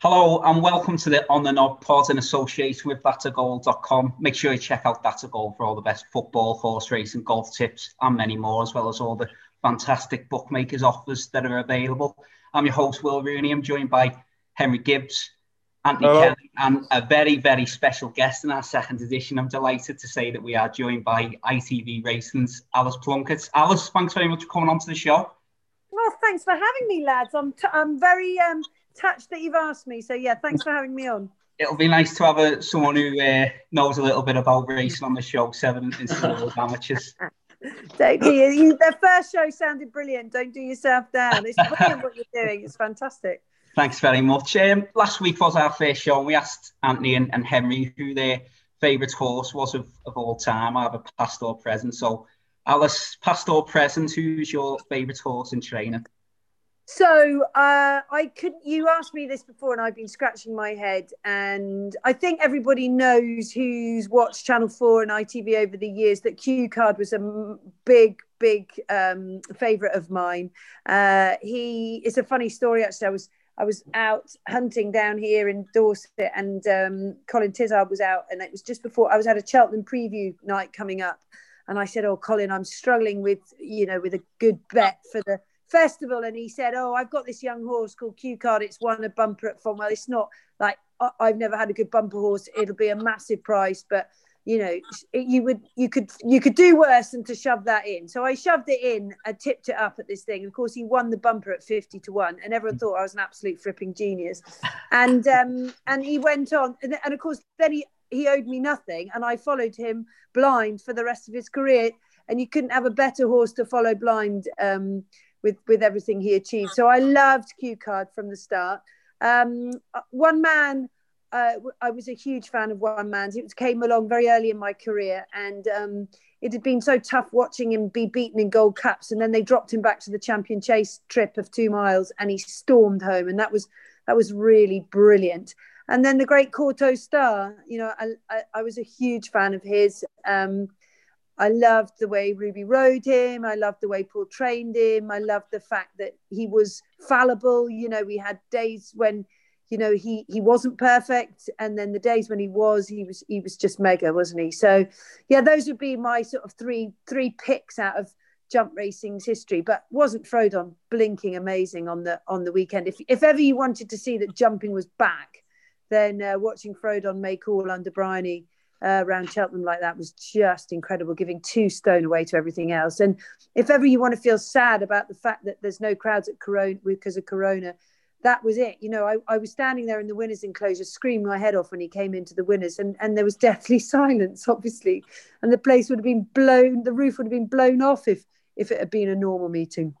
Hello and welcome to the On the Nod pod in association with that'sagoal.com. Make sure you check out That's a Goal for all the best football, horse racing, golf tips, and many more, as well as all the fantastic bookmakers offers that are available. I'm your host, Will Rooney. I'm joined by Henry Gibbs, Anthony Hello. Kelly, and a very, very special guest in our second edition. I'm delighted to say that we are joined by ITV Racing's Alice Plunkett. Alice, thanks very much for coming on to the show. Well, thanks for having me, lads. I'm t- I'm very um, touched that you've asked me. So yeah, thanks for having me on. It'll be nice to have a, someone who uh, knows a little bit about racing on the show, seven instead of amateurs. Don't do you, you, their first show sounded brilliant. Don't do yourself down. It's brilliant what you're doing. It's fantastic. Thanks very much. Um, last week was our first show, and we asked Anthony and, and Henry who their favourite horse was of, of all time, either past or present. So, Alice, past or present, who's your favourite horse in training? So uh, I couldn't. You asked me this before, and I've been scratching my head. And I think everybody knows who's watched Channel Four and ITV over the years that Cue Card was a big, big um, favourite of mine. Uh, he. It's a funny story actually. I was. I was out hunting down here in Dorset, and um, Colin Tizzard was out, and it was just before I was at a Cheltenham preview night coming up, and I said, "Oh, Colin, I'm struggling with you know with a good bet for the." Festival and he said oh i've got this young horse called Cue Card. It's won a bumper at Fontwell it's not like I- i've never had a good bumper horse. It'll be a massive price but you know you would you could you could do worse than to shove that in. So i shoved it in i tipped it up at this thing. Of course he won the bumper at 50 to 1 and everyone thought i was an absolute fripping genius. And um and he went on and, and of course then he he owed me nothing and i followed him blind for the rest of his career. And you couldn't have a better horse to follow blind um with with everything he achieved. So I loved Cue Card from the start. Um, one man, uh, I was a huge fan of One Man's. It came along very early in my career, and um, it had been so tough watching him be beaten in Gold Cups, and then they dropped him back to the Champion Chase trip of two miles, and he stormed home, and that was that was really brilliant. And then the great Kauto Star, you know, I, I, I was a huge fan of his. Um, I loved the way Ruby rode him. I loved the way Paul trained him. I loved the fact that he was fallible. You know, we had days when, you know, he he wasn't perfect, and then the days when he was, he was he was just mega, wasn't he? So, yeah, those would be my sort of three three picks out of jump racing's history. But wasn't Frodon blinking amazing on the on the weekend? If if ever you wanted to see that jumping was back, then uh, watching Frodon make all under Bryony uh, around Cheltenham like that was just incredible, giving two stone away to everything else. And if ever you want to feel sad about the fact that there's no crowds at Corona because of Corona, that was it. You know, I, I was standing there in the winners' enclosure, screaming my head off when he came into the winners, and, and there was deathly silence, obviously, and the place would have been blown, the roof would have been blown off if if it had been a normal meeting.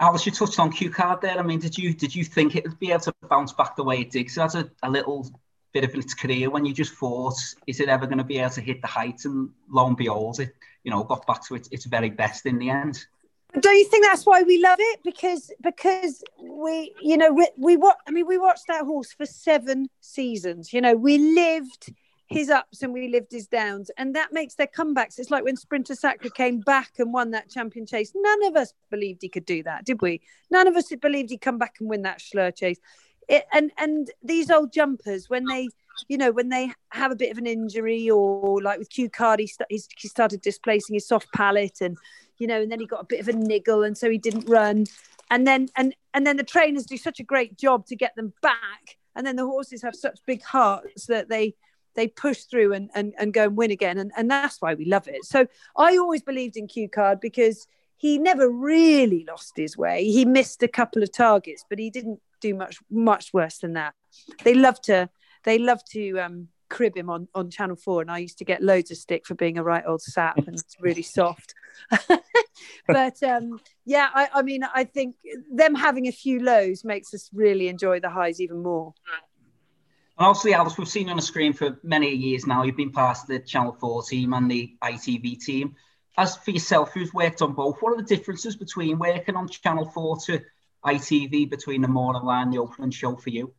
Alice, you touched on Cue Card there. I mean, did you did you think it would be able to bounce back the way it did? Because that's a, a little bit of its career when you just thought, is it ever going to be able to hit the heights? And lo and behold, it you know got back to its, its very best in the end. Don't you think that's why we love it? Because because we you know we we I mean we watched that horse for seven seasons. You know we lived his ups and we lived his downs, and that makes their comebacks. It's like when Sprinter Sacre came back and won that champion chase. None of us believed he could do that, did we? None of us believed he'd come back and win that Schlur chase it, and and these old jumpers when they you know when they have a bit of an injury or like with Cue Card he, st- he started displacing his soft palate and you know and then he got a bit of a niggle and so he didn't run. And then and and then the trainers do such a great job to get them back. And then the horses have such big hearts that they they push through and and, and go and win again. And, and that's why we love it. So i always believed in Cue Card because he never really lost his way. He missed a couple of targets but he didn't do much much worse than that. They love to they love to um, crib him on on Channel Four, and I used to get loads of stick for being a right old sap and it's really soft. but um, yeah, I, I mean, I think them having a few lows makes us really enjoy the highs even more. And obviously, Alice, we've seen you on the screen for many years now. You've been part of the Channel 4 team and the ITV team. As for yourself, who's worked on both, what are the differences between working on Channel 4 to ITV between the morning line and the opening show for you?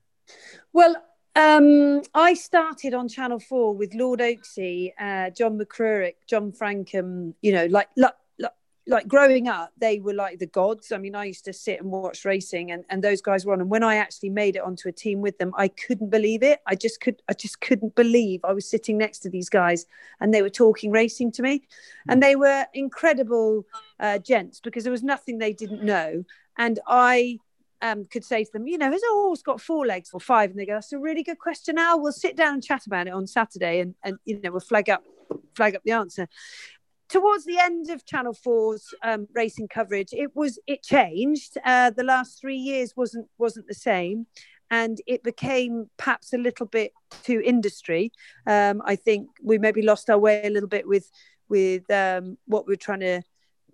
Well, um, I started on Channel 4 with Lord Oaksey, uh, John McCririck, John Francome, you know, like, like, like like growing up, they were like the gods. I mean, I used to sit and watch racing, and, and those guys were on. And when I actually made it onto a team with them, I couldn't believe it. I just could, I just couldn't believe I was sitting next to these guys, and they were talking racing to me, and they were incredible uh, gents because there was nothing they didn't know, and I. Um, could say to them, you know, has a horse got four legs or five? And they go, that's a really good question. Now we'll sit down and chat about it on Saturday, and and you know, we'll flag up flag up the answer towards the end of Channel 4's um, racing coverage, it was it changed. Uh, the last three years wasn't wasn't the same, and it became perhaps a little bit too industry. Um, I think we maybe lost our way a little bit with with um, what we're trying to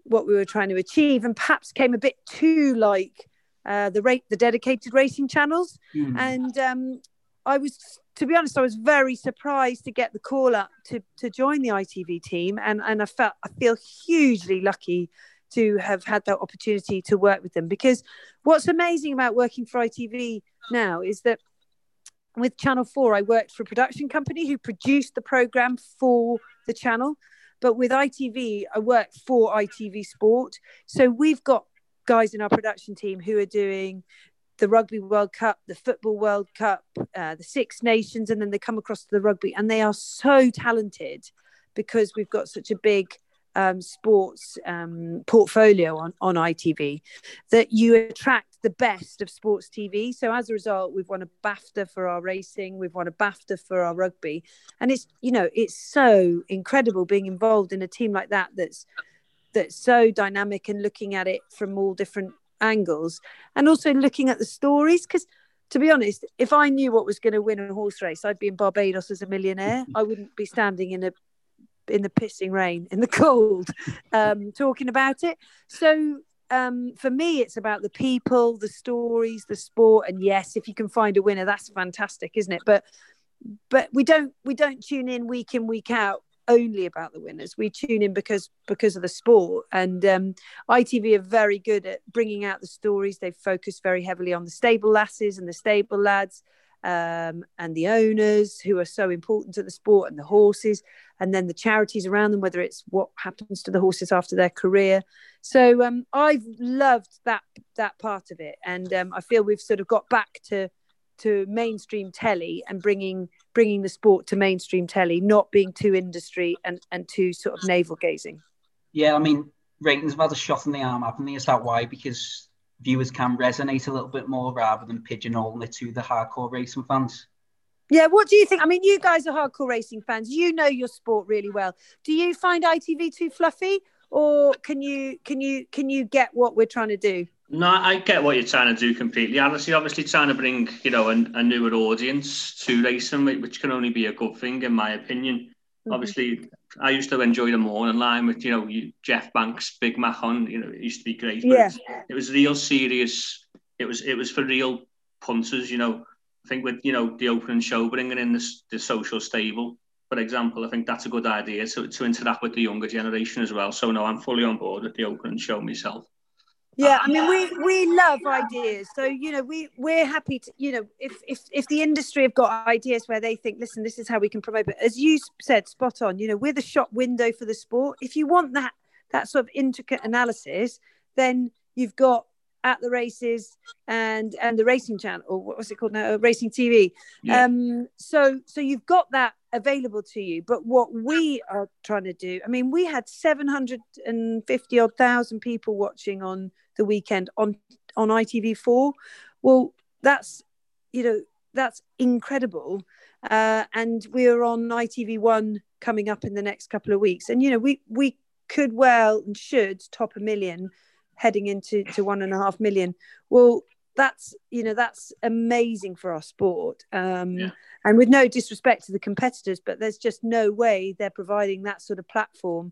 what we were trying to achieve, and perhaps came a bit too like uh, the rate the dedicated racing channels. Mm. And um, I was to be honest, I was very surprised to get the call up to to join the ITV team, and and I felt I feel hugely lucky to have had that opportunity to work with them because what's amazing about working for ITV now is that with Channel 4 I worked for a production company who produced the program for the channel but with ITV I work for ITV Sport. So we've got guys in our production team who are doing the Rugby World Cup, the Football World Cup, uh, the Six Nations, and then they come across to the rugby, and they are so talented because we've got such a big um, sports um, portfolio on, on ITV that you attract the best of sports TV. So as a result, we've won a BAFTA for our racing, we've won a BAFTA for our rugby, and it's you know it's so incredible being involved in a team like that that's that's so dynamic and looking at it from all different angles and also looking at the stories. Because to be honest if i knew what was going to win a horse race i'd be in barbados as a millionaire. I wouldn't be standing in a in the pissing rain in the cold um, talking about it so um, for me it's about the people the stories the sport and yes if you can find a winner that's fantastic isn't it but but we don't we don't tune in week in week out only about the winners. We tune in because because of the sport, and um, ITV are very good at bringing out the stories. They focus very heavily on the stable lasses and the stable lads, um, and the owners who are so important to the sport and the horses, and then the charities around them. Whether it's what happens to the horses after their career. So um, I've loved that that part of it, and um, I feel we've sort of got back to to mainstream telly and bringing bringing the sport to mainstream telly, not being too industry and and too sort of navel gazing. Yeah, I mean, ratings have had a shot in the arm, haven't they? Is that why? Because viewers can resonate a little bit more rather than pigeonholing it to the hardcore racing fans. Yeah, what do you think? I mean, you guys are hardcore racing fans. You know your sport really well. Do you find ITV too fluffy, or can you can you can you get what we're trying to do? No, I get what you're trying to do completely. Honestly, obviously trying to bring, you know, a, a newer audience to racing, which can only be a good thing, in my opinion. Mm-hmm. Obviously, I used to enjoy them the in line with, you know, you, Jeff Banks, Big Mac on, you know, it used to be great. yeah. It was real serious. It was it was for real punters, you know. I think with, you know, the opening show, bringing in the, the social stable, for example, I think that's a good idea to, to interact with the younger generation as well. So, no, I'm fully on board with the opening show myself. Yeah, I mean, we we love ideas. So you know, we we're happy to you know, if if if the industry have got ideas where they think, listen, this is how we can promote it. As you said, spot on. You know, we're the shop window for the sport. If you want that that sort of intricate analysis, then you've got at the races and and the racing channel or what was it called now uh, racing tv yeah. um so so you've got that available to you. But what we are trying to do i mean we had 750 odd thousand people watching on the weekend on on itv4 well that's you know that's incredible. Uh and we're on itv1 coming up in the next couple of weeks. And you know we we could well and should top a million heading into to one and a half million. Well, that's you know that's amazing for our sport. Um, yeah. And with no disrespect to the competitors, but there's just no way they're providing that sort of platform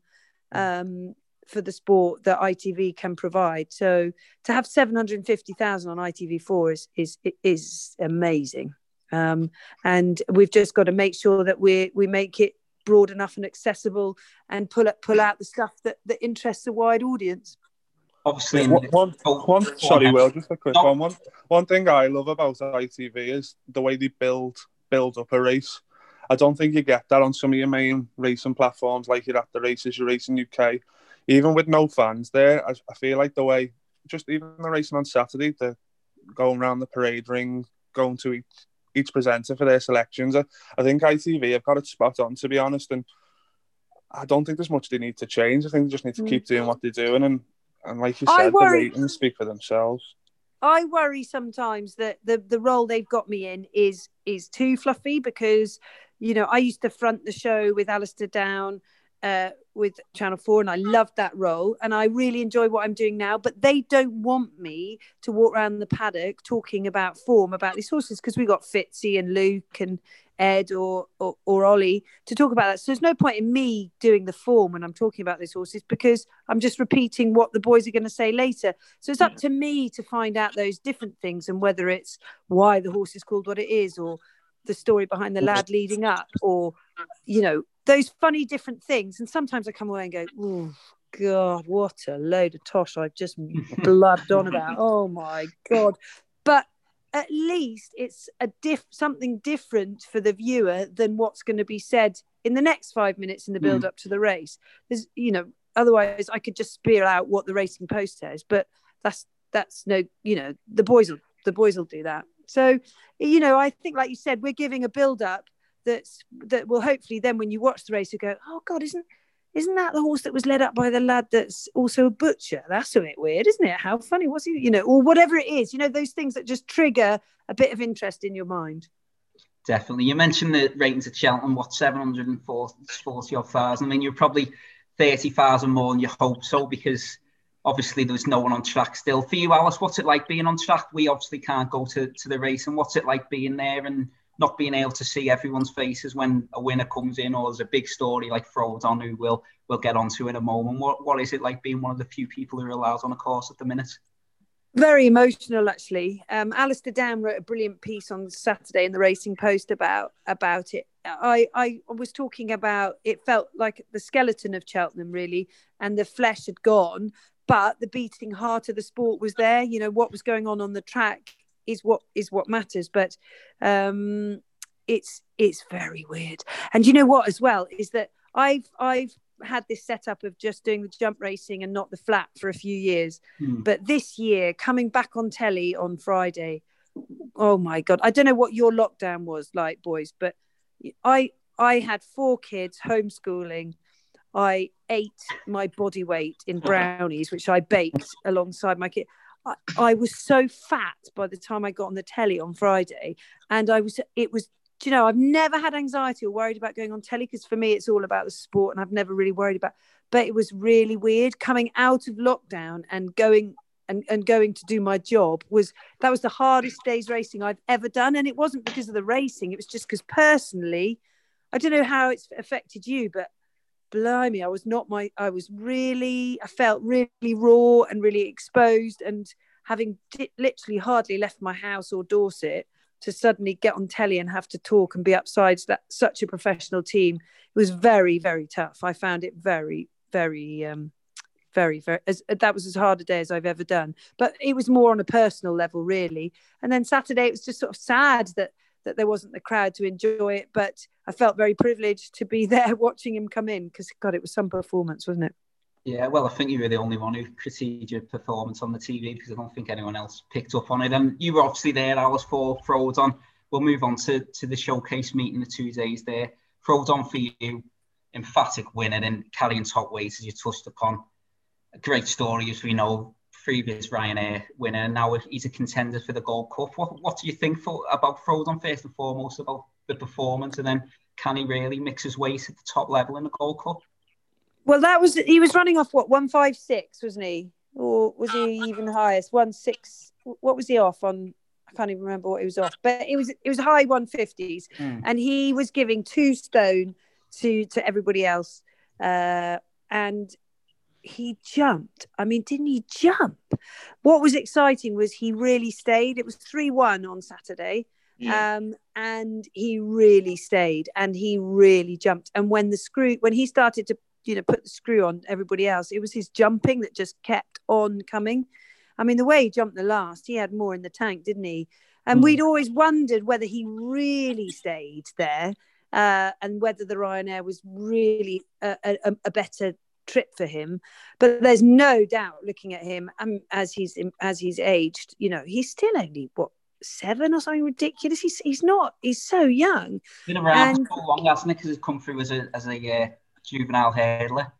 um, for the sport that ITV can provide. So to have 750,000 on ITV4 is is is amazing. Um, and we've just got to make sure that we we make it broad enough and accessible and pull up, pull out the stuff that that interests a wide audience obviously yeah, one, one, one sorry will just a quick no. one. one one thing i love about itv is the way they build build up a race i don't think you get that on some of your main racing platforms like you're at the races you're racing uk even with no fans there, I, I feel like the way just even the racing on Saturday, the going around the parade ring, going to each each presenter for their selections. I, I think ITV have got it spot on to be honest, and I don't think there's much they need to change. I think they just need to mm. keep doing what they're doing, and and like you said, the ratings speak for themselves. I worry sometimes that the the role they've got me in is is too fluffy because you know I used to front the show with Alastair Down uh, with Channel 4 and I loved that role and I really enjoy what I'm doing now. But they don't want me to walk around the paddock talking about form about these horses because we got Fitzy and Luke and Ed or, or, or Ollie to talk about that. So there's no point in me doing the form when I'm talking about these horses because I'm just repeating what the boys are going to say later. So it's up to me to find out those different things and whether it's why the horse is called what it is or the story behind the lad leading up or you know those funny different things. And sometimes I come away and go, oh, God, what a load of tosh I've just blubbed on about. Oh, my God. But at least it's a diff something different for the viewer than what's going to be said in the next five minutes in the build mm. up to the race. There's, you know, otherwise I could just spear out what the racing post says, but that's that's no, you know, the boys will the boys will do that. So, you know, I think, like you said, we're giving a build up that's that will hopefully then when you watch the race you go oh god isn't isn't that the horse that was led up by the lad that's also a butcher? That's a bit weird isn't it? How funny. Was he you know or whatever it is you know those things that just trigger a bit of interest in your mind. Definitely. You mentioned the ratings at Cheltenham what 740 odd thousand? I mean you're probably 30,000 more than you hope so because obviously there was no one on track still. For you Alice what's it like being on track? We obviously can't go to, to the race and what's it like being there and not being able to see everyone's faces when a winner comes in or there's a big story like Frodon who we'll we'll get onto in a moment. What what is it like being one of the few people who are allowed on a course at the minute? Very emotional, actually. Um, Alastair Down wrote a brilliant piece on Saturday in the Racing Post about about it. I I was talking about it felt like the skeleton of Cheltenham really, and the flesh had gone, but the beating heart of the sport was there. You know what was going on on the track is what is what matters. But um, it's it's very weird. And you know what as well is that I've I've had this setup of just doing the jump racing and not the flat for a few years. Hmm. But this year, coming back on telly on Friday, oh my god, I don't know what your lockdown was like, boys, but I I had four kids homeschooling. I ate my body weight in brownies, which I baked alongside my kid. I, was so fat by the time I got on the telly on Friday, and I was it was do you know, I've never had anxiety or worried about going on telly because for me it's all about the sport and I've never really worried about but it was really weird coming out of lockdown and going and, and going to do my job was that was the hardest days racing I've ever done. And it wasn't because of the racing, it was just because personally, I don't know how it's affected you, but blimey, I was not my, I was really, I felt really raw and really exposed. And having di- literally hardly left my house or Dorset to suddenly get on telly and have to talk and be upside that such a professional team, it was very, very tough. I found it very, very, um, very, very, as, that was as hard a day as I've ever done. But it was more on a personal level, really. And then Saturday, it was just sort of sad that that there wasn't the crowd to enjoy it. But I felt very privileged to be there watching him come in because, God, it was some performance, wasn't it? Yeah, well, I think you were the only one who critiqued your performance on the TV because I don't think anyone else picked up on it. And you were obviously there, Alice, for Frodon. We'll move on to, to the showcase meeting the two days there. Frodon for you, emphatic winner in carrying top weight, as you touched upon. A great story, as we know, previous Ryanair winner, and now he's a contender for the Gold Cup. What what do you think for, about Frodon first and foremost about the performance, and then can he really mix his weight at the top level in the Gold Cup? Well, that was he was running off what one five six, wasn't he? Or was he even highest? One six. What was he off on? I can't even remember what he was off, but it was it was high one fifties, mm. and he was giving two stone to to everybody else, uh, and he jumped. I mean, didn't he jump? What was exciting was he really stayed. It was 3 1 on Saturday. Yeah. Um, and he really stayed and he really jumped. And when the screw, when he started to, you know, put the screw on everybody else, it was his jumping that just kept on coming. I mean, the way he jumped the last, he had more in the tank, didn't he? And mm. we'd always wondered whether he really stayed there uh, and whether the Ryanair was really a, a, a better trip for him. But there's no doubt, looking at him um, as he's as he's aged, you know, he's still only what seven or something ridiculous. He's he's not. He's so young. Been around and, for so long, hasn't it? Because he's come through as a as a uh, juvenile hurdler.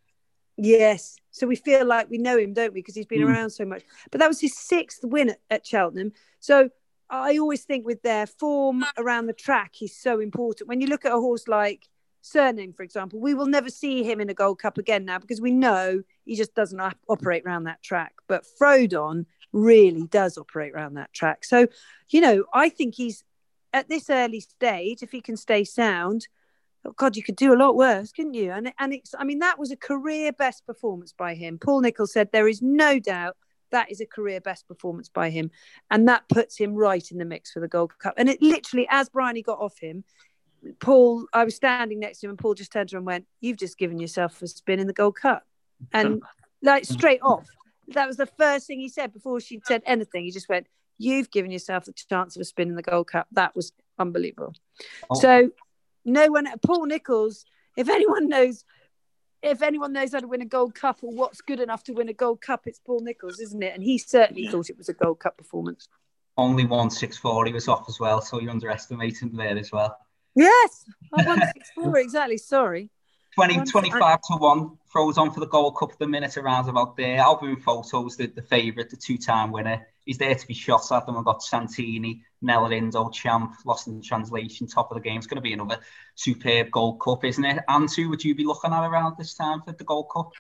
Yes. So we feel like we know him, don't we? Because he's been mm. around so much. But that was his sixth win at, at Cheltenham. So I always think with their form around the track, he's so important. When you look at a horse like Cyrname, for example, we will never see him in a Gold Cup again now because we know he just doesn't operate around that track. But Frodon really does operate around that track. So, you know, I think he's at this early stage, if he can stay sound, oh God, you could do a lot worse, couldn't you? And and it's, I mean, that was a career best performance by him. Paul Nicholls said there is no doubt that is a career best performance by him, and that puts him right in the mix for the Gold Cup. And it literally, as Bryony got off him, Paul, I was standing next to him, and Paul just turned to him and went, "You've just given yourself a spin in the Gold Cup," and like straight off. That was the first thing he said before she said anything. He just went, "You've given yourself the chance of a spin in the Gold Cup." That was unbelievable. Oh. So, no one, Paul Nicholls. If anyone knows, if anyone knows how to win a Gold Cup or what's good enough to win a Gold Cup, it's Paul Nicholls, isn't it? And he certainly thought it was a Gold Cup performance. Only one six four. He was off as well, so you underestimated him there as well. Yes, I won six four exactly. Sorry. 20, 25 to 1 throws on for the Gold Cup the minute around about there. Al Boum Photos, the, the favourite, the two time winner. He's there to be shot at. Then we've got Santini, Nellindo, champ, lost in translation, top of the game. It's going to be another superb Gold Cup, isn't it? And who would you be looking at around this time for the Gold Cup?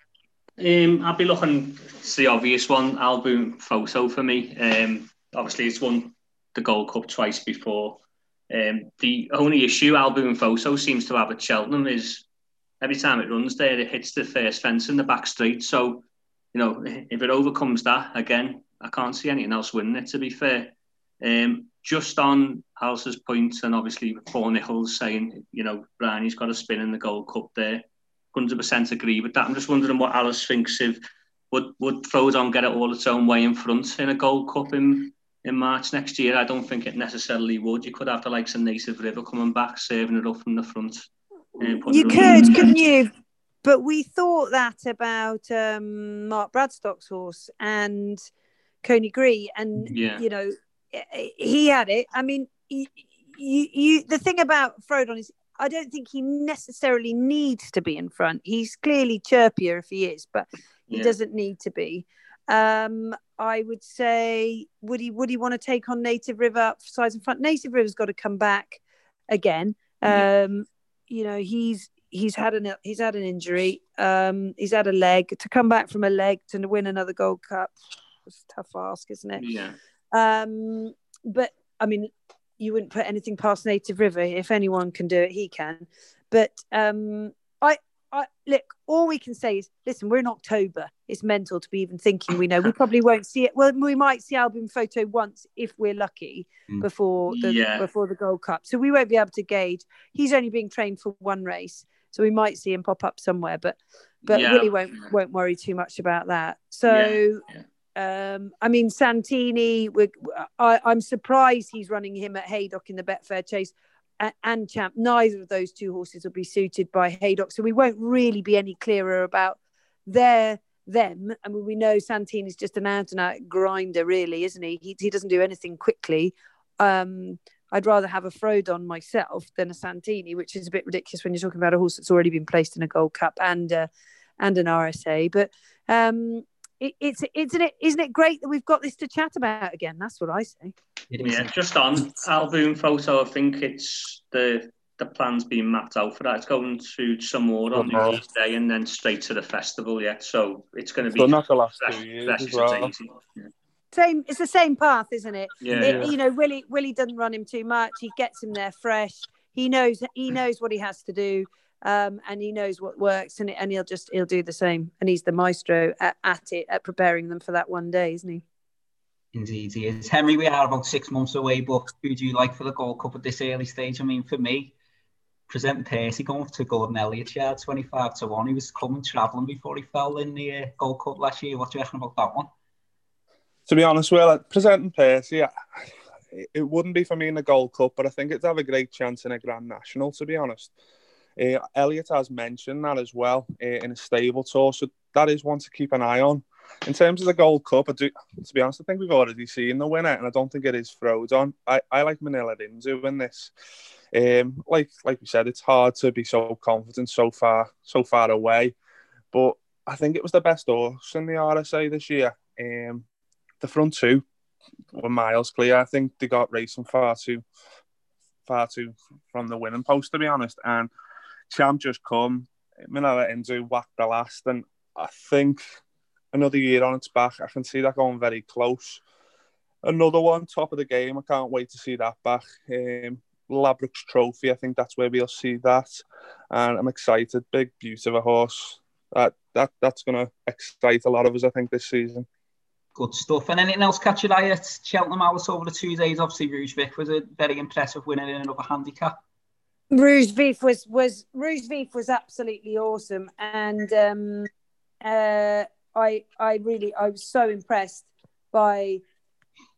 Um, I'd be looking, it's the obvious one, Al Boum Photo for me. Um, obviously, it's won the Gold Cup twice before. Um, the only issue Al Boum Photo seems to have at Cheltenham is every time it runs there, it hits the first fence in the back street. So, you know, if it overcomes that, again, I can't see anything else winning it, to be fair. Um, just on Alice's point, and obviously Paul Nicholls saying, you know, Bryony, he's got a spin in the Gold Cup there. 100% agree with that. I'm just wondering what Alice thinks if would would Frodon get it all its own way in front in a Gold Cup in in March next year? I don't think it necessarily would. You could have the likes of Native River coming back, serving it up from the front. Uh, you could, couldn't you? But we thought that about um, Mark Bradstock's horse and Coneygree, and yeah. you know, eh, eh, he had it. I mean, you, you, you, the thing about Frodon is, I don't think he necessarily needs to be in front. He's clearly chirpier if he is, but he yeah. doesn't need to be. Um, I would say, would he would he want to take on Native River size in front? Native River's got to come back again. Um, you know he's he's had an he's had an injury. Um, he's had a leg to come back from a leg to win another Gold Cup. It's a tough ask, isn't it? Yeah. Um, but I mean, you wouldn't put anything past Native River. If anyone can do it, he can. But um, I I, look, all we can say is, listen, we're in October. It's mental to be even thinking we know. We probably won't see it. Well, we might see Al Boum Photo once if we're lucky mm. before the yeah. before the Gold Cup. So we won't be able to gauge. He's only being trained for one race, so we might see him pop up somewhere. But but yeah. Willie won't won't worry too much about that. So. Yeah. Um, I mean, Santini, I, I'm surprised he's running him at Haydock in the Betfair Chase and Champ, neither of those two horses will be suited by Haydock. So we won't really be any clearer about their them. I mean, we know Santini is just an out and out grinder, really, isn't he? He, he doesn't do anything quickly. Um, I'd rather have a Frodon myself than a Santini, which is a bit ridiculous when you're talking about a horse that's already been placed in a Gold Cup and uh, and an RSA. But um, it, it's isn't it isn't it great that we've got this to chat about again? That's what I say. Yeah, just on Al Boum Photo, I think it's the the plan's being mapped out for that. It's going to some more on New Year's Day and then straight to the festival. Yeah, so it's going to be. So not the last two years as well. Same, it's the same path, isn't it? Yeah, it, yeah. You know, Willie Willie doesn't run him too much. He gets him there fresh. He knows he knows what he has to do um, and he knows what works, and and he'll just he'll do the same. And he's the maestro at, at it at preparing them for that one day, isn't he? Indeed, he is. Henry, we are about six months away, but who do you like for the Gold Cup at this early stage? I mean, for me, presenting Percy going to Gordon Elliott yard 25 to 1. He was coming travelling before he fell in the uh, Gold Cup last year. What do you reckon about that one? To be honest, well, presenting Percy, it wouldn't be for me in the Gold Cup, but I think it'd have a great chance in a Grand National, to be honest. Uh, Elliott has mentioned that as well uh, in a stable tour. So that is one to keep an eye on. In terms of the Gold Cup, I do, to be honest, I think we've already seen the winner, and I don't think it is Frodon. I, I like Minella Indo in this. Um, like like we said, it's hard to be so confident so far so far away, but I think it was the best horse in the RSA this year. Um, the front two were miles clear. I think they got racing far too far too from the winning post to be honest. And Champ just come, Minella Indo whacked the last, and I think another year on its back. I can see that going very close. Another one, top of the game. I can't wait to see that back. Um, Ladbrokes Trophy. I think that's where we'll see that, and I'm excited. Big, beauty of a horse. That that that's going to excite a lot of us. I think this season. Good stuff. And anything else catch your eye at Cheltenham House over the two days? Obviously, Rouge Vif was a very impressive winner in another handicap. Rouge Vif was was Rouge was absolutely awesome, and um, uh, I I really I was so impressed by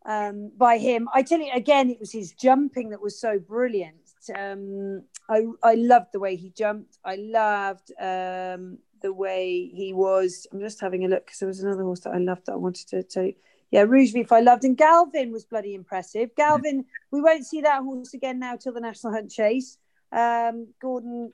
um, by him. I tell you again, it was his jumping that was so brilliant. Um, I I loved the way he jumped. I loved um, the way he was. I'm just having a look because there was another horse that I loved that I wanted to tell you. Yeah, Rouge Vif I loved, and Galvin was bloody impressive. Galvin, we won't see that horse again now till the National Hunt Chase. Um, Gordon,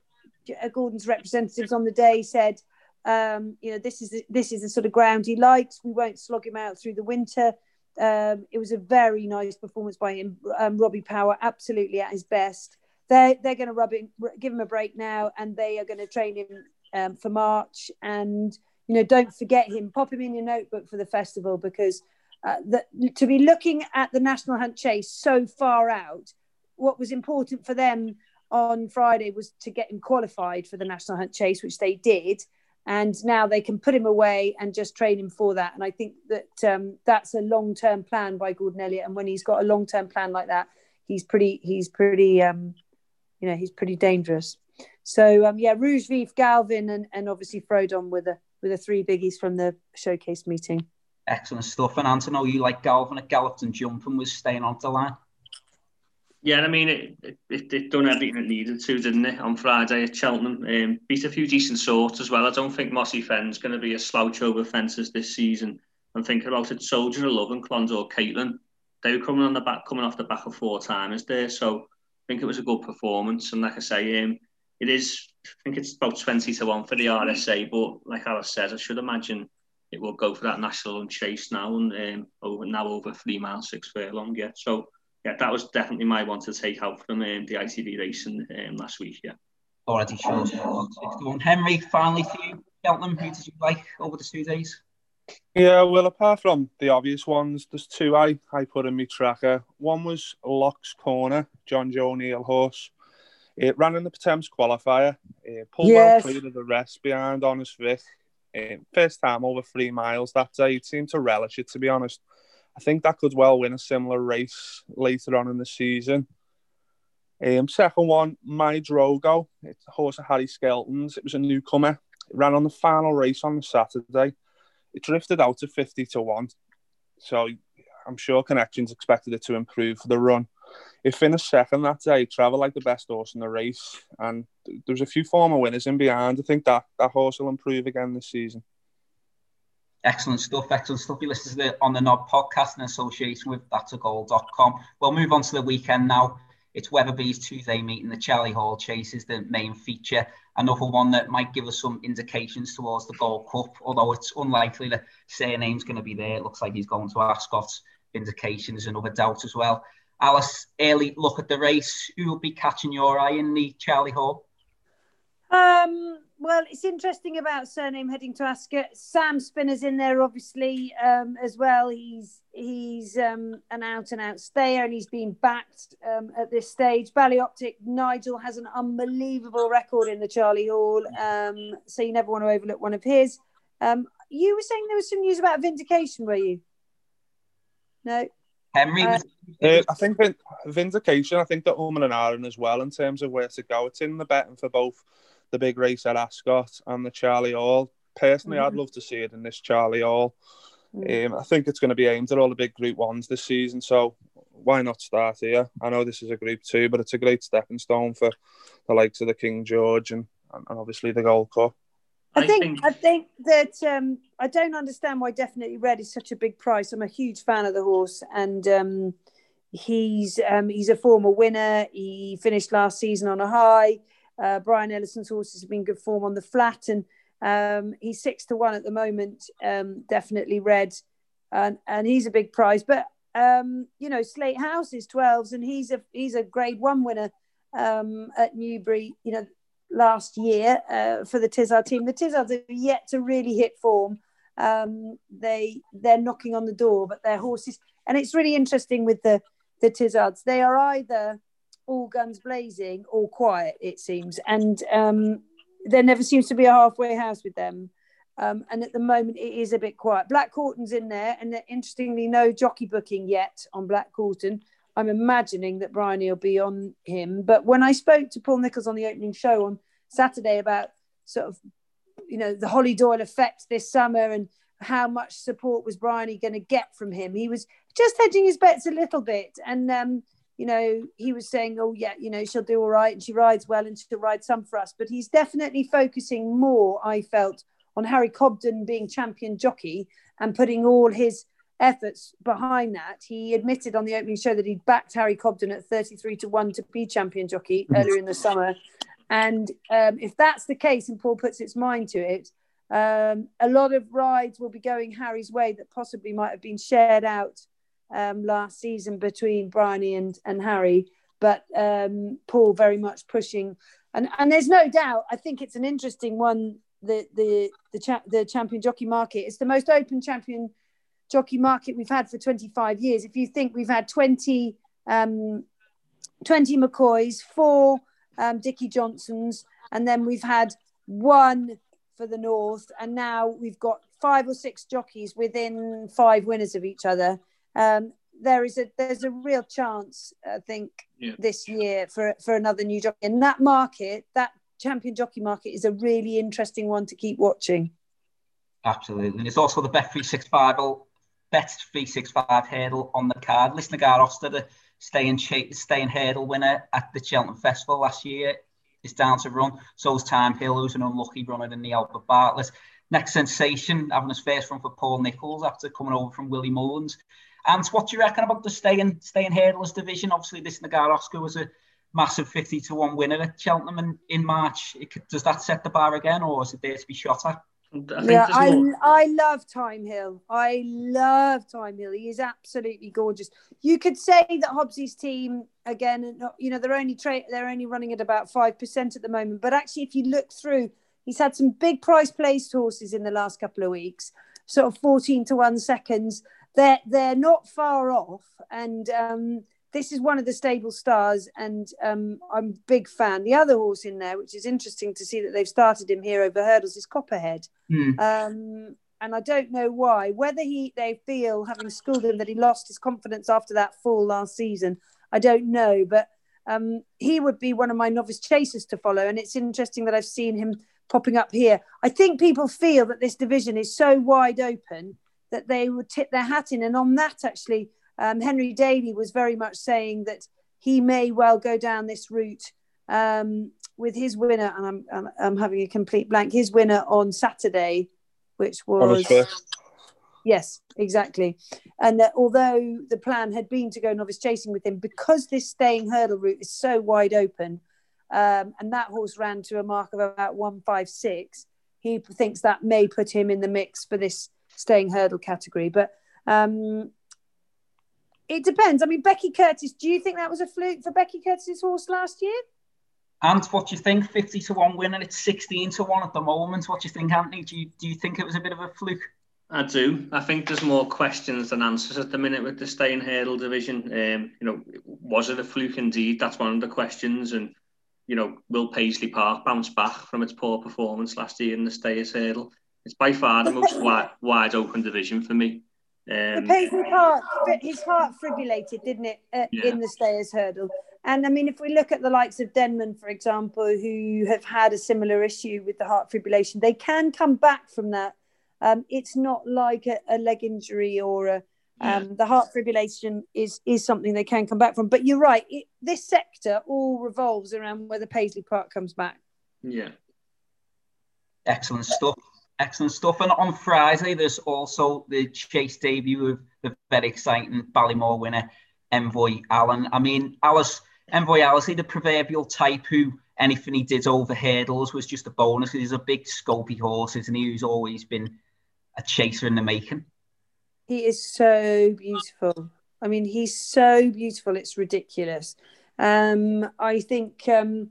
uh, Gordon's representatives on the day said, um, you know, this is this is the sort of ground he likes. We won't slog him out through the winter. Um, it was a very nice performance by him. Um, Robbie Power, absolutely at his best. They're, they're going to rub it, give him a break now, and they are going to train him um, for March. And, you know, don't forget him. Pop him in your notebook for the festival because uh, the, to be looking at the National Hunt Chase so far out, what was important for them on Friday was to get him qualified for the National Hunt Chase, which they did and now they can put him away and just train him for that. And I think that um, that's a long term plan by Gordon Elliott. And when he's got a long term plan like that, he's pretty he's pretty um, you know he's pretty dangerous. So um, yeah, Rouge Vif, Galvin, and, and obviously Frodon with the with the three biggies from the showcase meeting. Excellent stuff. And Anton, you like Galvin at galloped and jumping was staying on the line. Yeah, I mean, it, it, it done everything it needed to, didn't it, on Friday at Cheltenham. Um, beat a few decent sorts as well. I don't think Mossy Fen's going to be a slouch over fences this season. I'm thinking about it, Soldier of Love and Clondaw Caitlin. They were coming on the back, coming off the back of four timers there. So I think it was a good performance. And like I say, um, it is, I think it's about 20 to 1 for the RSA. But like Alice says, I should imagine it will go for that national and chase now and um, over now over three miles, six furlong. Yeah. So yeah, that was definitely my one to take out from um, the ITV racing um, last week. Yeah. Already shows. Henry, finally for you, Cheltenham, who did you like over the two days? Yeah, well, apart from the obvious ones, there's two I, I put in my tracker. One was Locks Corner, Jonjo O'Neill horse. It ran in the Thames qualifier. It pulled yes. well clear of the rest behind Honest Vic. First time over three miles that day. It seemed to relish it, to be honest. I think that could well win a similar race later on in the season. Um, second one, My Drogo. It's a horse of Harry Skelton's. It was a newcomer. It ran on the final race on Saturday. It drifted out to 50 to 1. So I'm sure Connections expected it to improve for the run. It finished second that day, travelled like the best horse in the race. And there's a few former winners in behind. I think that, that horse will improve again this season. Excellent stuff, excellent stuff. You listen to the On the Nod podcast in association with that'sagoal.com. We'll move on to the weekend now. It's Wetherby's Tuesday meeting. The Charlie Hall Chase is the main feature. Another one that might give us some indications towards the Gold Cup, although it's unlikely the Cyrname's going to be there. It looks like he's going to Ascot. Vinndication is another doubt as well. Alice, early look at the race. Who will be catching your eye in the Charlie Hall? Um, well, it's interesting about Cyrname heading to Ascot. Sam Spinner's in there, obviously, um, as well. He's he's um, an out and out stayer, and he's been backed um, at this stage. Ballyoptic Nigel has an unbelievable record in the Charlie Hall, um, so you never want to overlook one of his. Um, you were saying there was some news about Vinndication, were you? No. Henry. Uh, uh, I think Vinndication. I think that Ullman and Aaron as well in terms of where to go. It's in the betting for both the big race at Ascot and the Charlie Hall. Personally, mm-hmm. I'd love to see it in this Charlie Hall. Mm-hmm. Um, I think it's going to be aimed at all the big Group Ones this season, so why not start here? I know this is a Group Two, but it's a great stepping stone for the likes of the King George and, and obviously the Gold Cup. I, I think, think, I think that um, I don't understand why Definitely Red is such a big price. I'm a huge fan of the horse, and um, he's um, he's a former winner. He finished last season on a high. Uh, Brian Ellison's horses have been good form on the flat, and um, he's six to one at the moment. Um, definitely red, and and he's a big prize. But um, you know, Slate House is twelves, and he's a he's a Grade One winner um, at Newbury. You know, last year uh, for the Tizzard team. The Tizzards have yet to really hit form. Um, they they're knocking on the door, but their horses, and it's really interesting with the the Tizzards. They are either all guns blazing all quiet, it seems, and um, there never seems to be a halfway house with them. Um, and at the moment, it is a bit quiet. Black Corton's in there, and interestingly, no jockey booking yet on Black Corton. I'm imagining that Bryony will be on him. But when I spoke to Paul Nicholls on the opening show on Saturday about sort of, you know, the Hollie Doyle effect this summer and how much support was Bryony going to get from him, he was just hedging his bets a little bit. And, um, you know, he was saying, oh, yeah, you know, she'll do all right and she rides well and she'll ride some for us. But he's definitely focusing more, I felt, on Harry Cobden being champion jockey and putting all his efforts behind that. He admitted on the opening show that he'd backed Harry Cobden at 33 to 1 to be champion jockey mm-hmm. earlier in the summer. And um, if that's the case, and Paul puts its mind to it, um, a lot of rides will be going Harry's way that possibly might have been shared out um, last season between Bryony and, and Harry. But um, Paul very much pushing, and, and there's no doubt. I think it's an interesting one. The the the, cha- the champion jockey market. It's the most open champion jockey market we've had for 25 years. If you think we've had 20, um, 20 McCoys, four um, Dickie Johnsons, and then we've had one for the North, and now we've got five or six jockeys within five winners of each other. Um, there is a there's a real chance, I think, yeah. this year for for another new jockey. In that market, that champion jockey market is a really interesting one to keep watching. Absolutely, and it's also the Bet three six five best 365 hurdle on the card. Lisnagar Oscar, the staying, staying hurdle winner at the Cheltenham Festival last year, is down to run. So is Thyme Hill, who's an unlucky runner in the Albert Bartlett. Next Destination, having his first run for Paul Nicholls after coming over from Willie Mullins. And what do you reckon about the staying staying hurdlers division? Obviously, Lisnagar Oscar was a massive 50 to 1 winner at Cheltenham in, in March. It, does that set the bar again, or is it there to be shot at? I yeah, I, more... I love Thyme Hill. I love Thyme Hill. He is absolutely gorgeous. You could say that Hobbsy's team again, you know, they're only tra- they're only running at about five percent at the moment. But actually, if you look through, he's had some big price placed horses in the last couple of weeks, sort of fourteen to one seconds. They're they're not far off, and um, this is one of the stable stars, and um, I'm a big fan. The other horse in there, which is interesting to see that they've started him here over hurdles, is Copperhead. Mm. Um, and I don't know why. Whether he they feel, having schooled him, that he lost his confidence after that fall last season, I don't know. But um, he would be one of my novice chasers to follow, and it's interesting that I've seen him popping up here. I think people feel that this division is so wide open that they would tip their hat in, and on that actually um, Henry Daly was very much saying that he may well go down this route um, with his winner, and I'm, I'm, I'm, having a complete blank. His winner on Saturday, which was yes, exactly. And that although the plan had been to go novice chasing with him, because this staying hurdle route is so wide open, um, and that horse ran to a mark of about one five six, he thinks that may put him in the mix for this staying hurdle category. But um, it depends. I mean, Becky Curtis, do you think that was a fluke for Becky Curtis's horse last year? And what do you think? 50 to 1 win, and it's 16 to 1 at the moment. What do you think, Anthony? Do you, do you think it was a bit of a fluke? I do. I think there's more questions than answers at the minute with the staying hurdle division. Um, you know, was it a fluke indeed? That's one of the questions. And, you know, will Paisley Park bounce back from its poor performance last year in the stayers hurdle? It's by far the most wide, wide open division for me. Um, the Paisley Park, his heart fibrillated, didn't it, uh, yeah. in the stayers hurdle? And I mean, if we look at the likes of Denman, for example, who have had a similar issue with the heart fibrillation, they can come back from that. Um, it's not like a, a, leg injury or a, um, yeah. the heart fibrillation is is something they can come back from. But you're right, it, this sector all revolves around whether Paisley Park comes back. Yeah. Excellent stuff. Excellent stuff. And on Friday, there's also the chase debut of the very exciting Ballymore winner, Envoy Allen. I mean, Alice, Envoy Alice, the proverbial type who anything he did over hurdles was just a bonus. He's a big, scopy horse, isn't he? Who's always been a chaser in the making. He is so beautiful. I mean, he's so beautiful. It's ridiculous. Um, I think, um,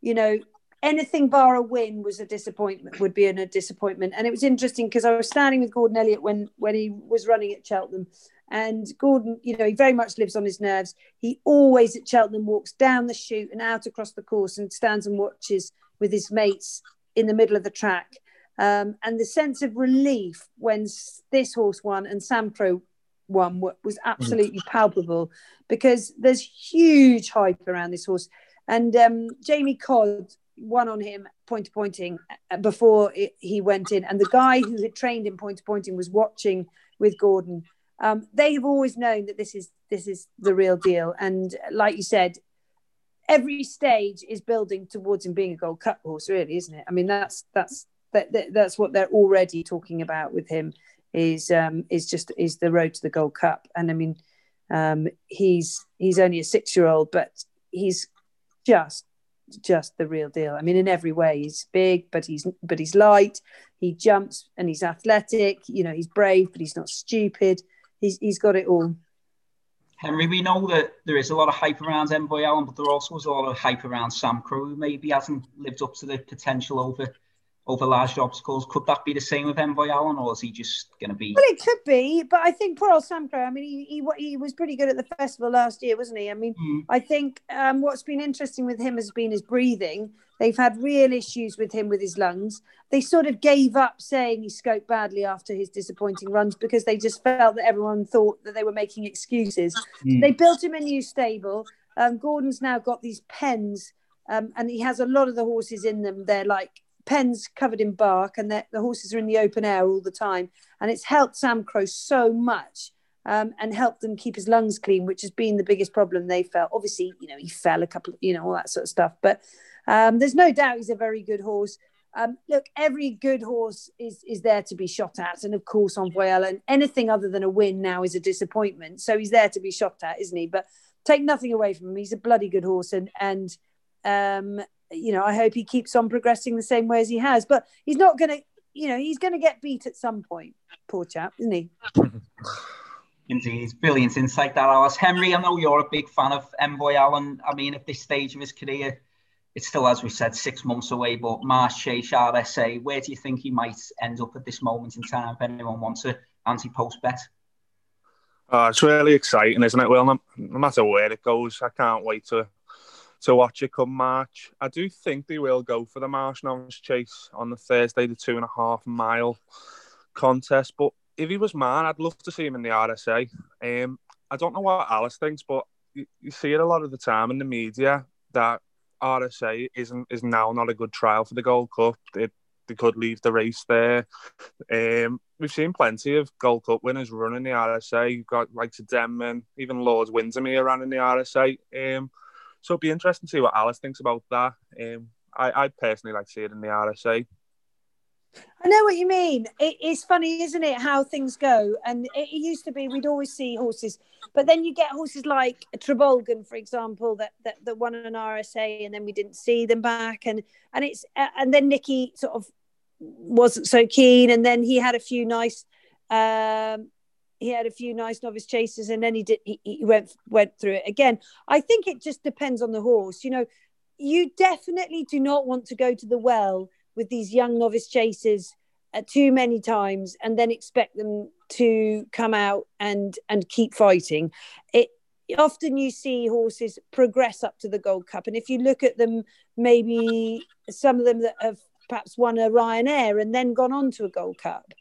you know, anything bar a win was a disappointment would be an, a disappointment. And it was interesting because i was standing with gordon elliott when when he was running at cheltenham. And gordon you know he very much lives on his nerves. He always at cheltenham walks down the chute and out across the course and stands and watches with his mates in the middle of the track. Um, and the sense of relief when this horse won and sam Samcro won was absolutely palpable because there's huge hype around this horse. And um, Jamie Codd one on him point to pointing uh, before it, he went in, and the guy who had trained him point to pointing was watching with Gordon. Um, they have always known that this is this is the real deal, and like you said, every stage is building towards him being a Gold Cup horse, really, isn't it? I mean, that's that's that, that that's what they're already talking about with him is um, is just is the road to the Gold Cup, and I mean, um, he's he's only a six year old, but he's just just the real deal. I mean, in every way, he's big, but he's but he's light. He jumps and he's athletic. You know, he's brave, but he's not stupid. He's he's got it all. Henry, we know that there is a lot of hype around Envoy Allen, but there also is a lot of hype around Samcro, who maybe hasn't lived up to the potential over over large obstacles. Could that be the same with Envoy Allen, or is he just going to be? Well, it could be, but I think poor old Samcro. I mean, he, he he was pretty good at the festival last year, wasn't he? I mean, mm. I think um, what's been interesting with him has been his breathing. They've had real issues with him with his lungs. They sort of gave up saying he scoped badly after his disappointing runs because they just felt that everyone thought that they were making excuses. Mm. They built him a new stable. Um, Gordon's now got these pens, um, and he has a lot of the horses in them. They're like pens covered in bark and the horses are in the open air all the time. And it's helped Samcro so much um, and helped them keep his lungs clean, which has been the biggest problem they felt. Obviously, you know, he fell a couple, you know, all that sort of stuff. But um, there's no doubt he's a very good horse. Um, look, every good horse is is there to be shot at, and of course, Envoy and anything other than a win now is a disappointment. So he's there to be shot at, isn't he? But take nothing away from him. He's a bloody good horse, and and um, you know, I hope he keeps on progressing the same way as he has. But he's not going to, you know, he's going to get beat at some point. Poor chap, isn't he? Indeed, brilliant insight that, Alice. Henry, I know you're a big fan of Envoy Allen. I mean, at this stage of his career, it's still, as we said, six months away. But Marsh Chase RSA, where do you think he might end up at this moment in time? If anyone wants a anti-post bet. Oh, it's really exciting, isn't it? Well, no, no matter where it goes, I can't wait to to watch it come March. I do think they will go for the Marsh Chase on the Thursday, the two and a half mile contest. But if he was mine, I'd love to see him in the RSA. Um, I don't know what Alice thinks, but you, you see it a lot of the time in the media that RSA isn't is now not a good trial for the Gold Cup. They, they could leave the race there. Um, we've seen plenty of Gold Cup winners running the RSA. You've got like to Denman, even Lords Windermere running the RSA. Um, so it'd be interesting to see what Alice thinks about that. Um, I, I personally like to see it in the RSA. I know what you mean. It, it's funny, isn't it, how things go? And it, it, used to be we'd always see horses, but then you get horses like Trabolgan, for example, that, that that won an RSA, and then we didn't see them back, and and it's and then Nicky sort of wasn't so keen, and then he had a few nice um, he had a few nice novice chases and then he did he, he went went through it again. I think it just depends on the horse you know. You definitely do not want to go to the well with these young novice chasers uh, too many times and then expect them to come out and and keep fighting. It often you see horses progress up to the gold cup and if you look at them maybe some of them that have perhaps won a ryanair and then gone on to a gold cup.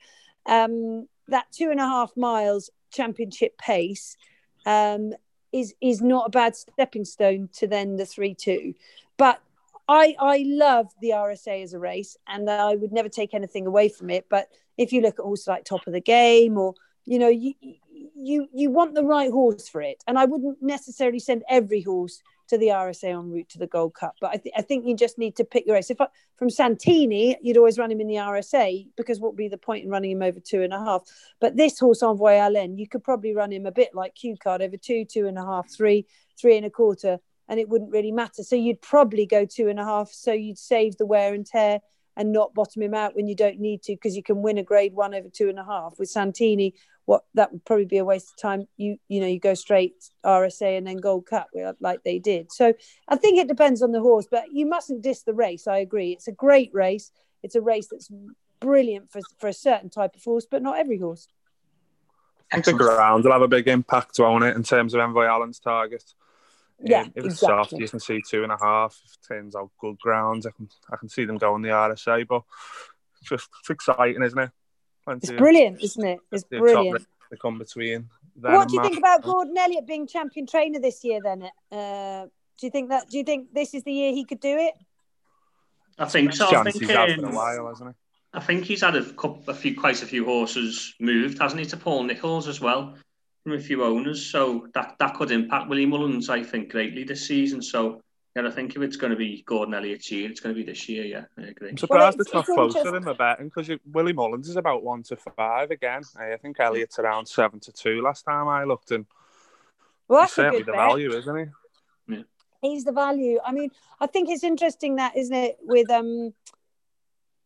Um, that two and a half miles championship pace um, is is not a bad stepping stone to then the three two. But I I love the RSA as a race, and I would never take anything away from it. But if you look at horses like Top of the Game, or you know, you you you want the right horse for it, and I wouldn't necessarily send every horse to the RSA en route to the Gold Cup. But I, th- I think you just need to pick your race. If I, from Santini, you'd always run him in the RSA because what would be the point in running him over two and a half? But this horse Envoy Allen, you could probably run him a bit like Cue Card over two, two and a half, three, three and a quarter, and it wouldn't really matter. So you'd probably go two and a half. So you'd save the wear and tear and not bottom him out when you don't need to because you can win a grade one over two and a half with Santini. What that would probably be a waste of time. You you know you go straight RSA and then Gold Cup like they did. So I think it depends on the horse, but you mustn't diss the race. I agree. It's a great race. It's a race that's brilliant for for a certain type of horse, but not every horse. Think the ground will have a big impact on it in terms of Envoy Allen's target. Yeah, Um, if it's exactly. soft, you can see two and a half. If it turns out good ground, I can I can see them going the RSA. But just it's exciting, isn't it? Plenty It's of- brilliant, isn't it? It's plenty of top brilliant. races to come between. then What do you think about Gordon Elliott being champion trainer this year? Then, uh, do you think that? Do you think this is the year he could do it? I think so. I think, he's had for a um, while, hasn't he? I think he's had a, couple, a few, quite a few horses moved, hasn't he, to Paul Nicholls as well, from a few owners. So that, that could impact Willie Mullins, I think, greatly this season. So yeah, I think if it's going to be Gordon Elliott's year, it's going to be this year. Yeah, I agree. I'm surprised it's- it's, not it's closer interesting. in the betting because Willie Mullins is about one to five again. I think Elliott's around seven to two last time I looked, and Well, he's that's a certainly good the bet. value, isn't he? Yeah. He's the value. I mean, I think it's interesting that, isn't it, with um,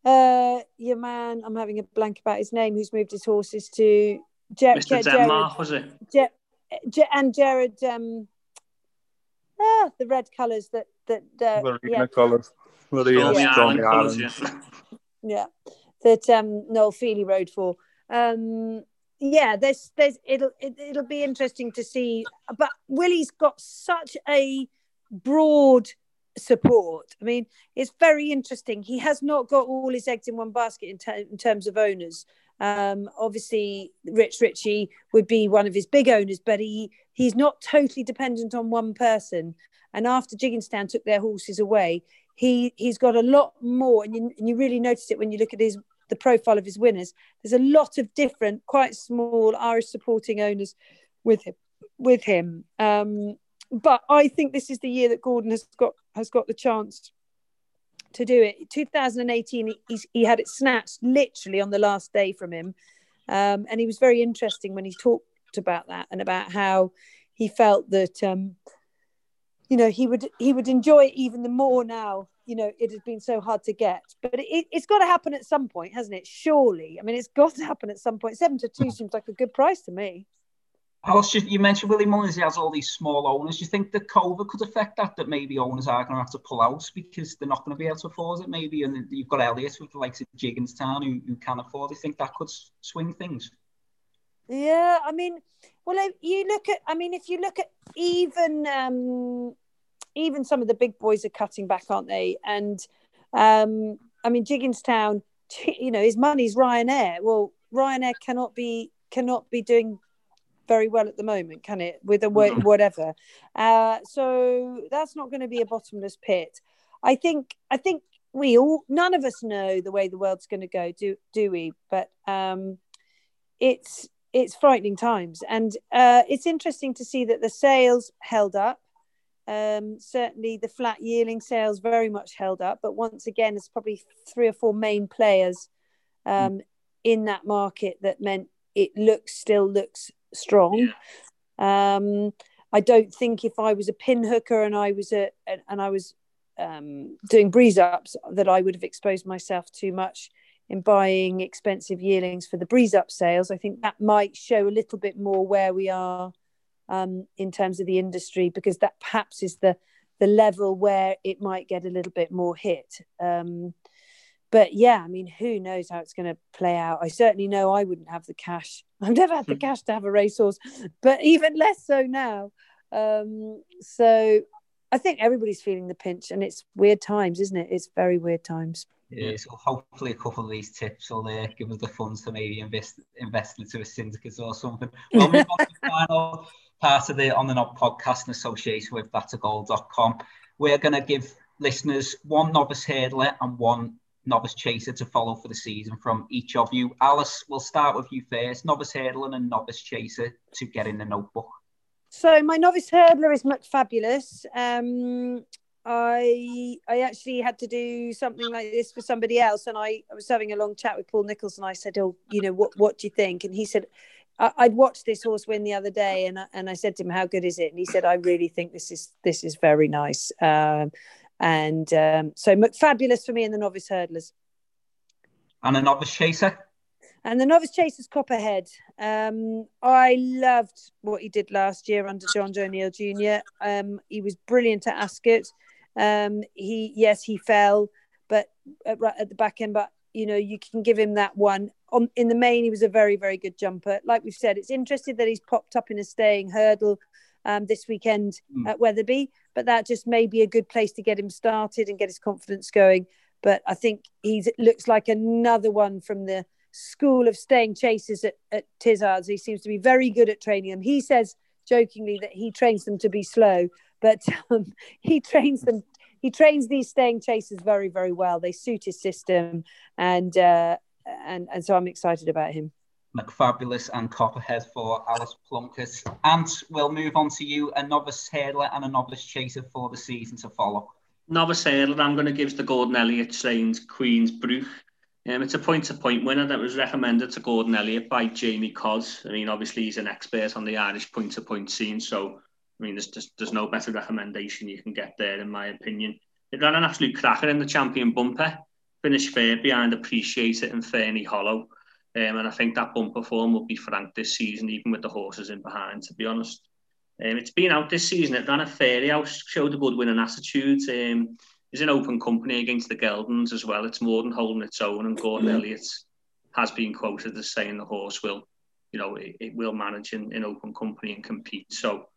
uh, your man. I'm having a blank about his name. Who's moved his horses to Jer- Mr. Jer- Denmark, was it? Jared, Jer- and Jared. Um, ah, the red colours that that uh, Marina yeah, colours. Marina Stormy Yeah. Island Stormy colours, Island. yeah, yeah. that um, Noel Fehily rode for. Um, yeah, there's there's it'll it, it'll be interesting to see. But Willie's got such a broad support. I mean, it's very interesting. He has not got all his eggs in one basket in, ter- in terms of owners. Um, obviously, Rich Ricci would be one of his big owners, but he he's not totally dependent on one person. And after Gigginstown took their horses away, he he's got a lot more, and you, and you really notice it when you look at his the profile of his winners. There's a lot of different, quite small Irish supporting owners with him. With him, um, but I think this is the year that Gordon has got has got the chance to do it. 2018, he, he had it snatched literally on the last day from him, um, and he was very interesting when he talked about that and about how he felt that um, you know he would he would enjoy it even the more now. You know, it has been so hard to get, but it, it's got to happen at some point, hasn't it? Surely, I mean, it's got to happen at some point. Seven to two seems like a good price to me. Just, you mentioned Willie Mullins, he has all these small owners. Do you think that COVID could affect that, that maybe owners are going to have to pull out because they're not going to be able to afford it maybe? And you've got Elliott with the likes of Gigginstown who, who can afford it. You think that could swing things? Yeah, I mean, well, you look at, I mean, if you look at even um, even some of the big boys are cutting back, aren't they? And um, I mean, Gigginstown, you know, his money's Ryanair. Well, Ryanair cannot be cannot be doing very well at the moment, can it? With a wa- No. whatever, uh, so that's not going to be a bottomless pit. I think. I think we all, none of us know the way the world's going to go, do do we? But um, it's it's frightening times, and uh, it's interesting to see that the sales held up. Um, certainly, the flat yearling sales very much held up, but once again, it's probably three or four main players um, in that market that meant it looks still looks strong. Um, I don't think if I was a pin hooker and I was a and, and I was um, doing breeze ups that I would have exposed myself too much in buying expensive yearlings for the breeze up sales. I think that might show a little bit more where we are um, in terms of the industry because that perhaps is the the level where it might get a little bit more hit. Um, but yeah, I mean, who knows how it's going to play out? I certainly know I wouldn't have the cash. I've never had the Hmm. cash to have a racehorse, but even less so now. Um, so I think everybody's feeling the pinch, and it's weird times, isn't it? It's very weird times. Yeah, so hopefully a couple of these tips will uh, give us the funds to maybe invest invest into a syndicate or something. We'll move on the final part of the On the Nod podcast in association with that'sagoal.com. We're going to give listeners one novice hurdler and one novice chaser to follow for the season from each of you. Alice, we'll start with you first. Novice hurdler and novice chaser to get in the notebook. So my novice hurdler is McFabulous. Um, I I actually had to do something like this for somebody else, and I, I was having a long chat with Paul Nicholls, and I said, "Oh, you know, what what do you think?" And he said, "I'd watched this horse win the other day, and I, and I said to him, "How good is it?" And he said, "I really think this is this is very nice." Um, and um, so fabulous for me in the novice hurdlers. And a novice chaser. And the novice chasers Copperhead. Um, I loved what he did last year under Jonjo O'Neill Jr. Um, he was brilliant at Ascot. Um, he yes, he fell, but at, at, the back end, but you know you can give him that one. On in the main, he was a very very good jumper. Like we've said, it's interesting that he's popped up in a staying hurdle um, this weekend mm. at Wetherby. but that just may be a good place to get him started and get his confidence going. But I think he looks like another one from the school of staying chasers at, at Tizzards. He seems to be very good at training them. He says jokingly that he trains them to be slow, but um, he trains them. He trains these staying chasers very, very well. They suit his system, and uh, and and so I'm excited about him. McFabulous and Copperhead for Alice Plunkett. And we'll move on to you, a novice hurdler and a novice chaser for the season to follow. Novice hurdler, I'm going to give to Gordon Elliott trained Queen's Bruch. Um, it's a point-to-point winner that was recommended to Gordon Elliott by Jamie Codds. I mean, obviously he's an expert on the Irish point-to-point scene, so I mean, there's, just, there's no better recommendation you can get there, in my opinion. It ran an absolute cracker in the champion bumper, finished fair behind Appreciate It and Fernie Hollow. Um, and I think that bumper form will be frank this season, even with the horses in behind, to be honest. Um, it's been out this season. It ran a Fairyhouse, showed a good winning attitude. Um, is an open company against the Geldings as well. It's more than holding its own. And Gordon Elliott has been quoted as saying the horse will, you know, it, it will manage in, in open company and compete. So,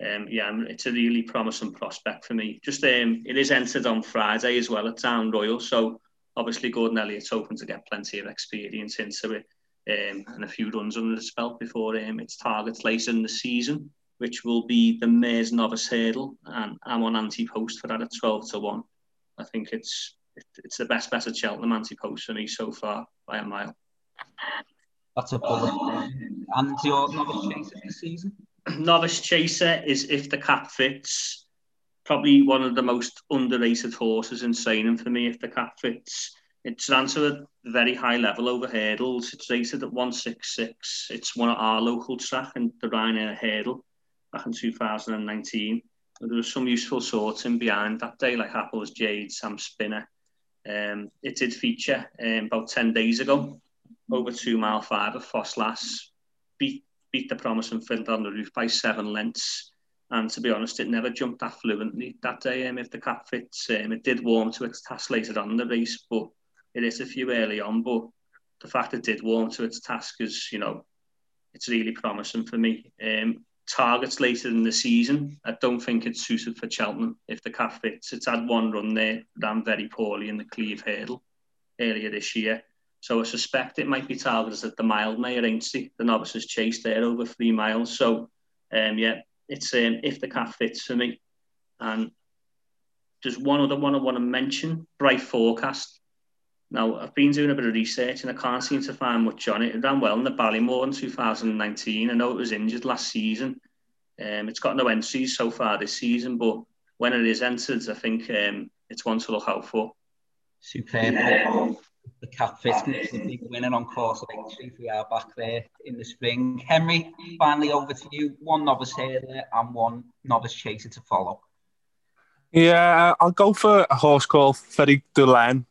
um, yeah, it's a really promising prospect for me. Just um, it is entered on Friday as well at Down Royal. So obviously Gordon Elliott's hoping to get plenty of experience into it um, and a few runs under the belt before um, its targets later in the season, which will be the Mares Novice Hurdle. And I'm on anti-post for that at 12 to 1. I think it's it's the best bet at Cheltenham anti-post for me so far by a mile. That's a bullet. And your novice chaser this season? novice chaser is if the cap fits. Probably one of the most underrated horses in training for me. If the cap fits, it's ran to a very high level over hurdles. It's rated at 166. It's one of our local track and the Ryanair hurdle back in 2019. There was some useful sorting behind that day, like Apple's Jade, Sam Spinner. Um, it did feature um, about 10 days ago, over two mile five of Ffos Las. Beat, beat the promise and filled on the roof by seven lengths. And to be honest, it never jumped that fluently that day. Um, if the cap fits, um, it did warm to its task later on in the race, but it is a few early on. But the fact it did warm to its task is, you know, it's really promising for me. Um, targets later in the season. I don't think it's suited for Cheltenham if the cap fits. It's had one run there, ran very poorly in the Cleeve Hurdle earlier this year. So I suspect it might be targeted at the mile Mildmay Aintree. The novices chased there over three miles. So um, yeah, it's um, if the cap fits for me. And there's one other one I want to mention, Bright Forecast. Now, I've been doing a bit of research and I can't seem to find much on it. It ran well in the Ballymore in 2019. I know it was injured last season. Um, it's got no entries so far this season, but when it is entered, I think um, it's one to look out for. Superb. The Catfish is the big winner on course of entry. We are back there in the spring. Henry, finally over to you. One novice here and one novice chaser to follow. Yeah, I'll go for a horse called Farouk D'Alene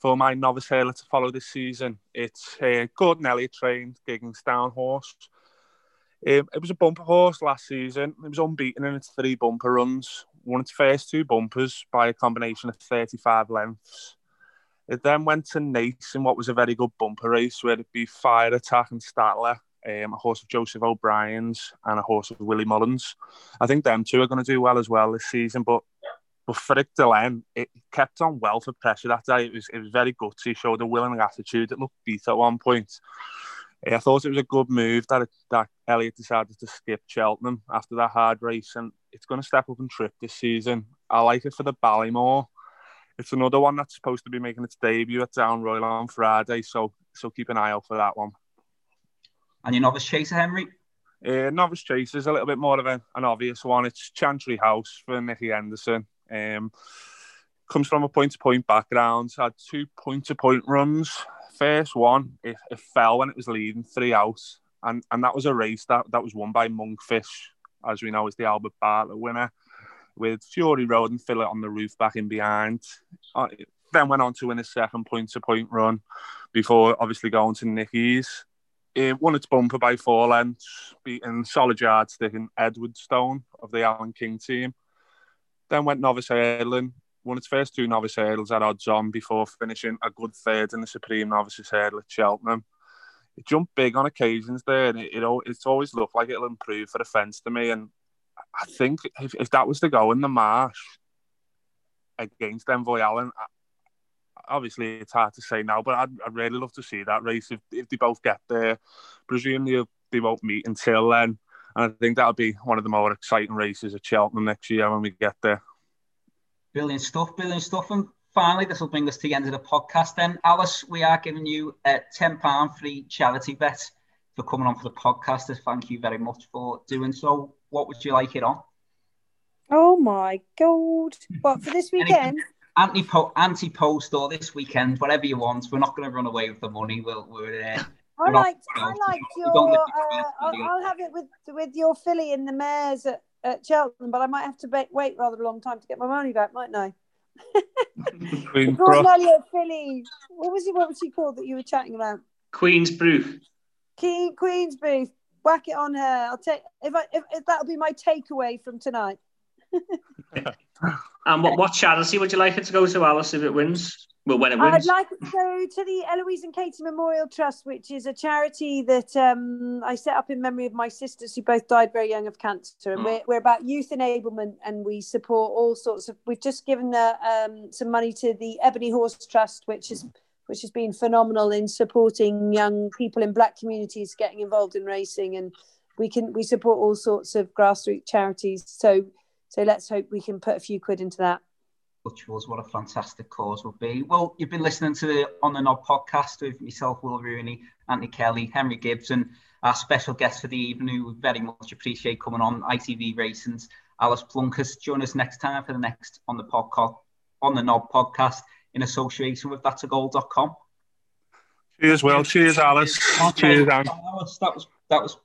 for my novice hurdler to follow this season. It's a Gordon Elliott trained Gigginstown horse. Um, it was a bumper horse last season. It was unbeaten in its three bumper runs. Won its first two bumpers by a combination of 35 lengths. It then went to Naas in what was a very good bumper race where it'd be Fire Attack and Statler, um, a horse of Joseph O'Brien's and a horse of Willie Mullins. I think them two are going to do well as well this season, but but Farouk D'Alene, it kept on well for pressure that day. It was it was very gutsy. Showed a willing attitude. It looked beat at one point. I thought it was a good move that it, that Elliott decided to skip Cheltenham after that hard race, and it's going to step up and trip this season. I like it for the Ballymore. It's another one that's supposed to be making its debut at Down Royal on Friday, so so keep an eye out for that one. And your novice chaser, Henry? Uh, novice chaser is a little bit more of a, an obvious one. It's Chantry House for Nicky Henderson. Um, comes from a point-to-point background. Had two point-to-point runs. First one, it, it fell when it was leading three out, and and that was a race that that was won by Monkfish, as we know is the Albert Bartlett winner, with Fury Road and Philip on the roof back in behind. Uh, then went on to win a second point-to-point run before obviously going to Nicky's. It won its bumper by four lengths, beating solid yardstick and Edwardstone of the Alan King team. Then went novice hurdling, won its first two novice hurdles at odds on before finishing a good third in the Supreme Novices Hurdle at Cheltenham. It jumped big on occasions there, and it, it it's always looked like it'll improve for the fence to me. And I think if, if that was to go in the marsh against Envoy Allen, obviously it's hard to say now, but I'd, I'd really love to see that race if, if they both get there. Presumably they won't meet until then. And I think that'll be one of the more exciting races at Cheltenham next year when we get there. Brilliant stuff, brilliant stuff. And finally, this will bring us to the end of the podcast then. Alice, we are giving you a £10 free charity bet for coming on for the podcast. Thank you very much for doing so. What would you like it on? Oh my god! What for this weekend? anti anti post or this weekend, whatever you want. We're not going to run away with the money. We'll, we're uh, I like I like your. Uh, I'll, I'll, have it with with your filly in the mares at, at Cheltenham, but I might have to wait rather a long time to get my money back, mightn't I? Queen Elliott filly. What was it? What was she called that you were chatting about? Queens Brook. Queen, Queens Brook. Whack it on her. I'll take if I if, if that'll be my takeaway from tonight. and what, what charity would you like it to go to, Alice, if it wins? Well, when it wins. I'd like it to go to the Eloise and Katie Memorial Trust, which is a charity that um, I set up in memory of my sisters who both died very young of cancer. And we're, we're about youth enablement and we support all sorts of. We've just given uh, um, some money to the Ebony Horse Trust, which is which has been phenomenal in supporting young people in black communities getting involved in racing and we can we support all sorts of grassroots charities so so let's hope we can put a few quid into that. Which was what a fantastic cause would be. Well, you've been listening to the On the Nod podcast with myself, Will Rooney, Anthony Kelly, Henry Gibson, our special guest for the evening, who we very much appreciate coming on ITV Racing's Alice Plunkett. Join us next time for the next On the Podcast, On the Nod podcast in association with that's a goal.com. Cheers, Will. Cheers, Alice. Okay. Cheers, Anne. That was, that was